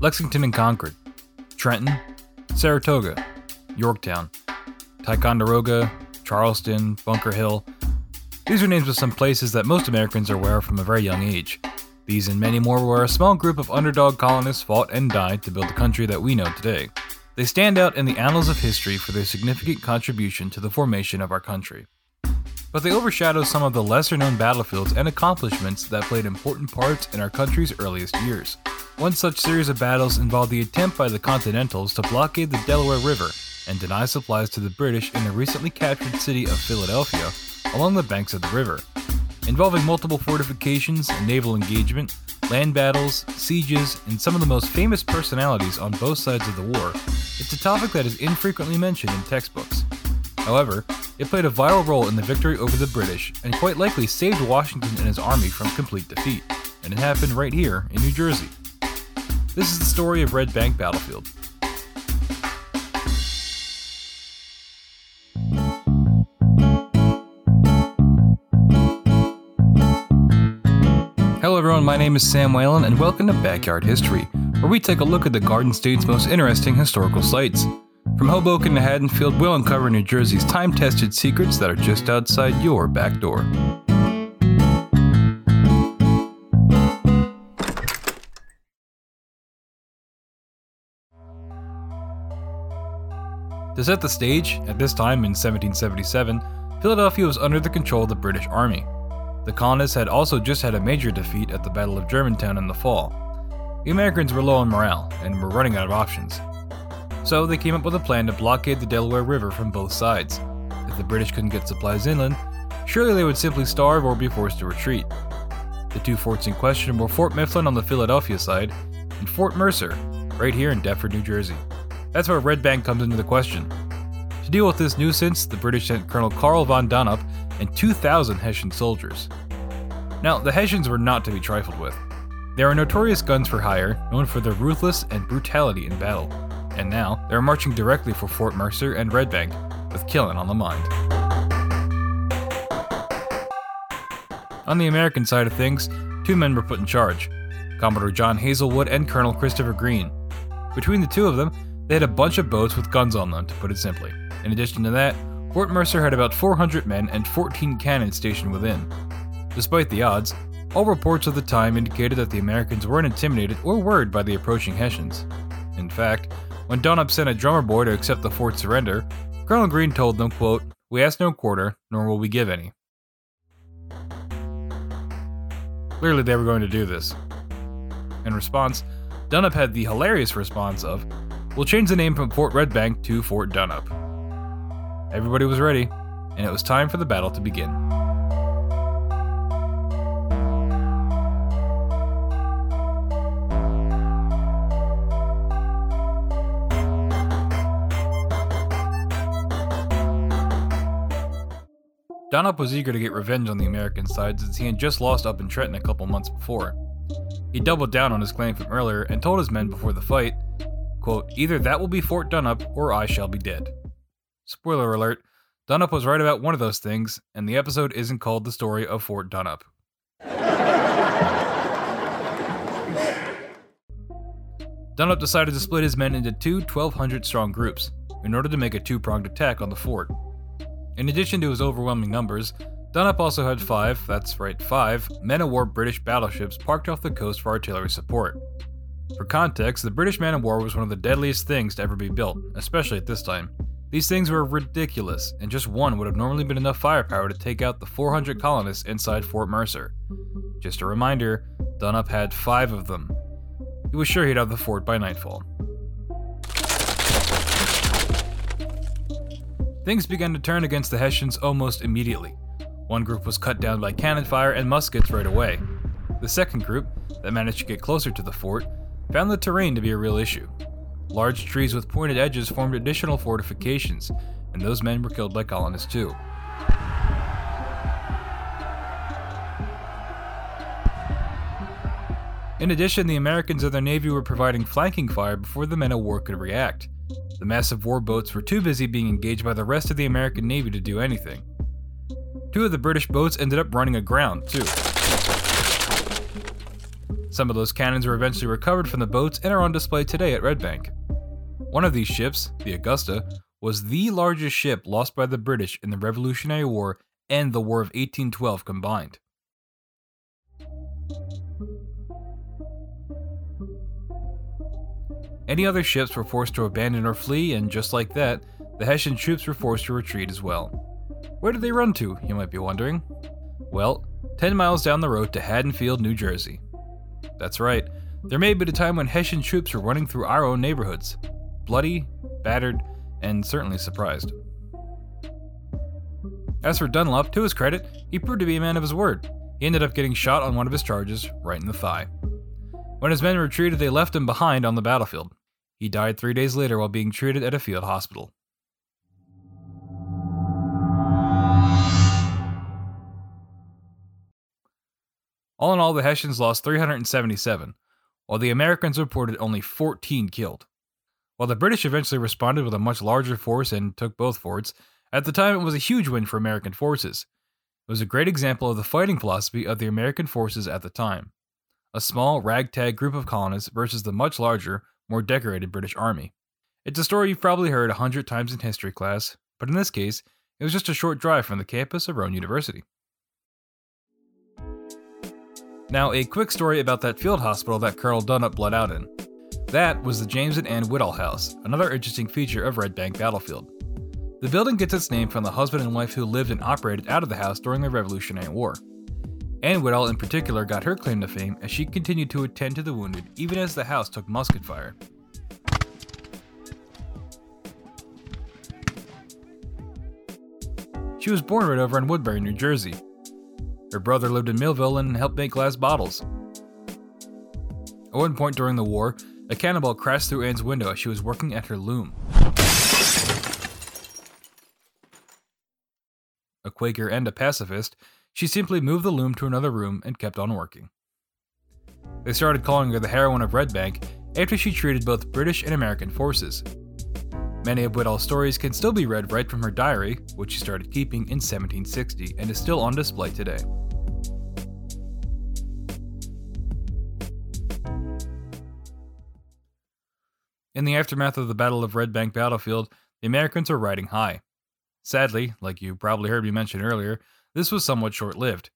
Lexington and Concord, Trenton, Saratoga, Yorktown, Ticonderoga, Charleston, Bunker Hill. These are names of some places that most Americans are aware of from a very young age. These and many more were a small group of underdog colonists fought and died to build the country that we know today. They stand out in the annals of history for their significant contribution to the formation of our country. But they overshadow some of the lesser known battlefields and accomplishments that played important parts in our country's earliest years. One such series of battles involved the attempt by the Continentals to blockade the Delaware River and deny supplies to the British in the recently captured city of Philadelphia along the banks of the river. Involving multiple fortifications, naval engagement, land battles, sieges, and some of the most famous personalities on both sides of the war, it's a topic that is infrequently mentioned in textbooks. However, it played a vital role in the victory over the British and quite likely saved Washington and his army from complete defeat, and it happened right here in New Jersey. This is the story of Red Bank Battlefield. Hello, everyone. My name is Sam Whalen, and welcome to Backyard History, where we take a look at the Garden State's most interesting historical sites. From Hoboken to Haddonfield, we'll uncover New Jersey's time tested secrets that are just outside your back door. To set the stage, at this time in 1777, Philadelphia was under the control of the British Army. The colonists had also just had a major defeat at the Battle of Germantown in the fall. The Americans were low on morale and were running out of options. So they came up with a plan to blockade the Delaware River from both sides. If the British couldn't get supplies inland, surely they would simply starve or be forced to retreat. The two forts in question were Fort Mifflin on the Philadelphia side and Fort Mercer, right here in Deptford, New Jersey. That's where Red Bank comes into the question. To deal with this nuisance, the British sent Colonel Carl von Donop and 2,000 Hessian soldiers. Now, the Hessians were not to be trifled with. They were notorious guns for hire, known for their ruthless and brutality in battle. And now, they are marching directly for Fort Mercer and Red Bank, with killing on the mind. On the American side of things, two men were put in charge Commodore John Hazelwood and Colonel Christopher Greene. Between the two of them, they had a bunch of boats with guns on them, to put it simply. In addition to that, Fort Mercer had about 400 men and 14 cannons stationed within. Despite the odds, all reports of the time indicated that the Americans weren't intimidated or worried by the approaching Hessians. In fact, when Donop sent a drummer boy to accept the fort's surrender, Colonel Greene told them, quote, We ask no quarter, nor will we give any. Clearly, they were going to do this. In response, Donop had the hilarious response of, We'll change the name from Fort Red Bank to Fort Donop. Everybody was ready, and it was time for the battle to begin. Donop was eager to get revenge on the American side since he had just lost up in Trenton a couple months before. He doubled down on his claim from earlier and told his men before the fight, quote, Either that will be Fort Donop or I shall be dead. Spoiler alert, Donop was right about one of those things, and the episode isn't called The Story of Fort Donop. Donop decided to split his men into two 1,200 strong groups in order to make a two pronged attack on the fort. In addition to his overwhelming numbers, Donop also had five, that's right, five, men of war British battleships parked off the coast for artillery support. For context, the British man of war was one of the deadliest things to ever be built, especially at this time. These things were ridiculous, and just one would have normally been enough firepower to take out the 400 colonists inside Fort Mercer. Just a reminder, Donop had five of them. He was sure he'd have the fort by nightfall. Things began to turn against the Hessians almost immediately. One group was cut down by cannon fire and muskets right away. The second group, that managed to get closer to the fort, found the terrain to be a real issue. Large trees with pointed edges formed additional fortifications, and those men were killed by colonists too. In addition, the Americans and their navy were providing flanking fire before the men of war could react. The massive war boats were too busy being engaged by the rest of the American navy to do anything. Two of the British boats ended up running aground, too. Some of those cannons were eventually recovered from the boats and are on display today at Red Bank. One of these ships, the Augusta, was the largest ship lost by the British in the Revolutionary War and the War of 1812 combined. Any other ships were forced to abandon or flee, and just like that, the Hessian troops were forced to retreat as well. Where did they run to, you might be wondering? Well, 10 miles down the road to Haddonfield, New Jersey. That's right, there may have been a time when Hessian troops were running through our own neighborhoods. Bloody, battered, and certainly surprised. As for Donop, to his credit, he proved to be a man of his word. He ended up getting shot on one of his charges, right in the thigh. When his men retreated, they left him behind on the battlefield. He died three days later while being treated at a field hospital. All in all, the Hessians lost 377, while the Americans reported only 14 killed. While the British eventually responded with a much larger force and took both forts, at the time it was a huge win for American forces. It was a great example of the fighting philosophy of the American forces at the time a small, ragtag group of colonists versus the much larger, more decorated British Army. It's a story you've probably heard a hundred times in history class, but in this case, it was just a short drive from the campus of Rowan University. Now, a quick story about that field hospital that Colonel Donop bled out in. That was the James and Ann Whitall House, another interesting feature of Red Bank Battlefield. The building gets its name from the husband and wife who lived and operated out of the house during the Revolutionary War. Anne Whitall, in particular, got her claim to fame as she continued to attend to the wounded even as the house took musket fire. She was born right over in Woodbury, New Jersey. Her brother lived in Millville and helped make glass bottles. At one point during the war, a cannonball crashed through Anne's window as she was working at her loom. A Quaker and a pacifist, she simply moved the loom to another room and kept on working. They started calling her the heroine of Red Bank after she treated both British and American forces. Many of Whitall's stories can still be read right from her diary, which she started keeping in 1760 and is still on display today. In the aftermath of the Battle of Red Bank battlefield, the Americans are riding high. Sadly, like you probably heard me mention earlier, this was somewhat short lived.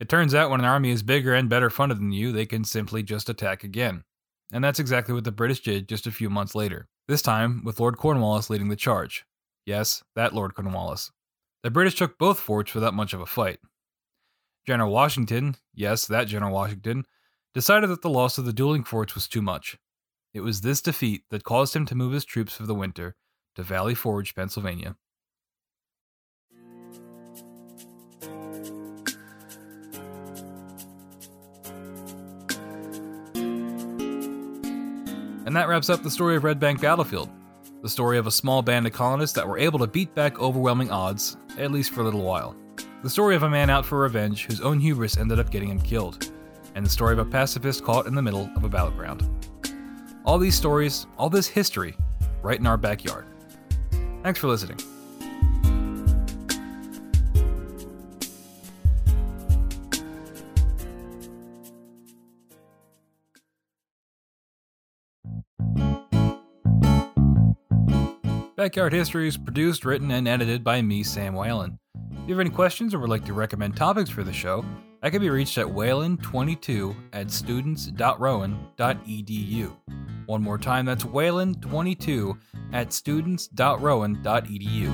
It turns out when an army is bigger and better funded than you, they can simply just attack again. And that's exactly what the British did just a few months later, this time with Lord Cornwallis leading the charge. Yes, that Lord Cornwallis. The British took both forts without much of a fight. General Washington, yes, that General Washington, decided that the loss of the dueling forts was too much. It was this defeat that caused him to move his troops for the winter to Valley Forge, Pennsylvania. And that wraps up the story of Red Bank Battlefield. The story of a small band of colonists that were able to beat back overwhelming odds, at least for a little while. The story of a man out for revenge whose own hubris ended up getting him killed. And the story of a pacifist caught in the middle of a battleground. All these stories, all this history, right in our backyard. Thanks for listening. Backyard History is produced, written, and edited by me, Sam Whalen. If you have any questions or would like to recommend topics for the show, I can be reached at whalen22 at students.rowan.edu. One more time, that's whalen22 at students.rowan.edu.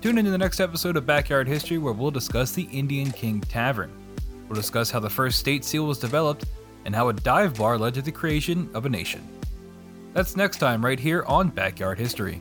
Tune into the next episode of Backyard History where we'll discuss the Indian King Tavern. We'll discuss how the first state seal was developed and how a dive bar led to the creation of a nation. That's next time, right here on Backyard History.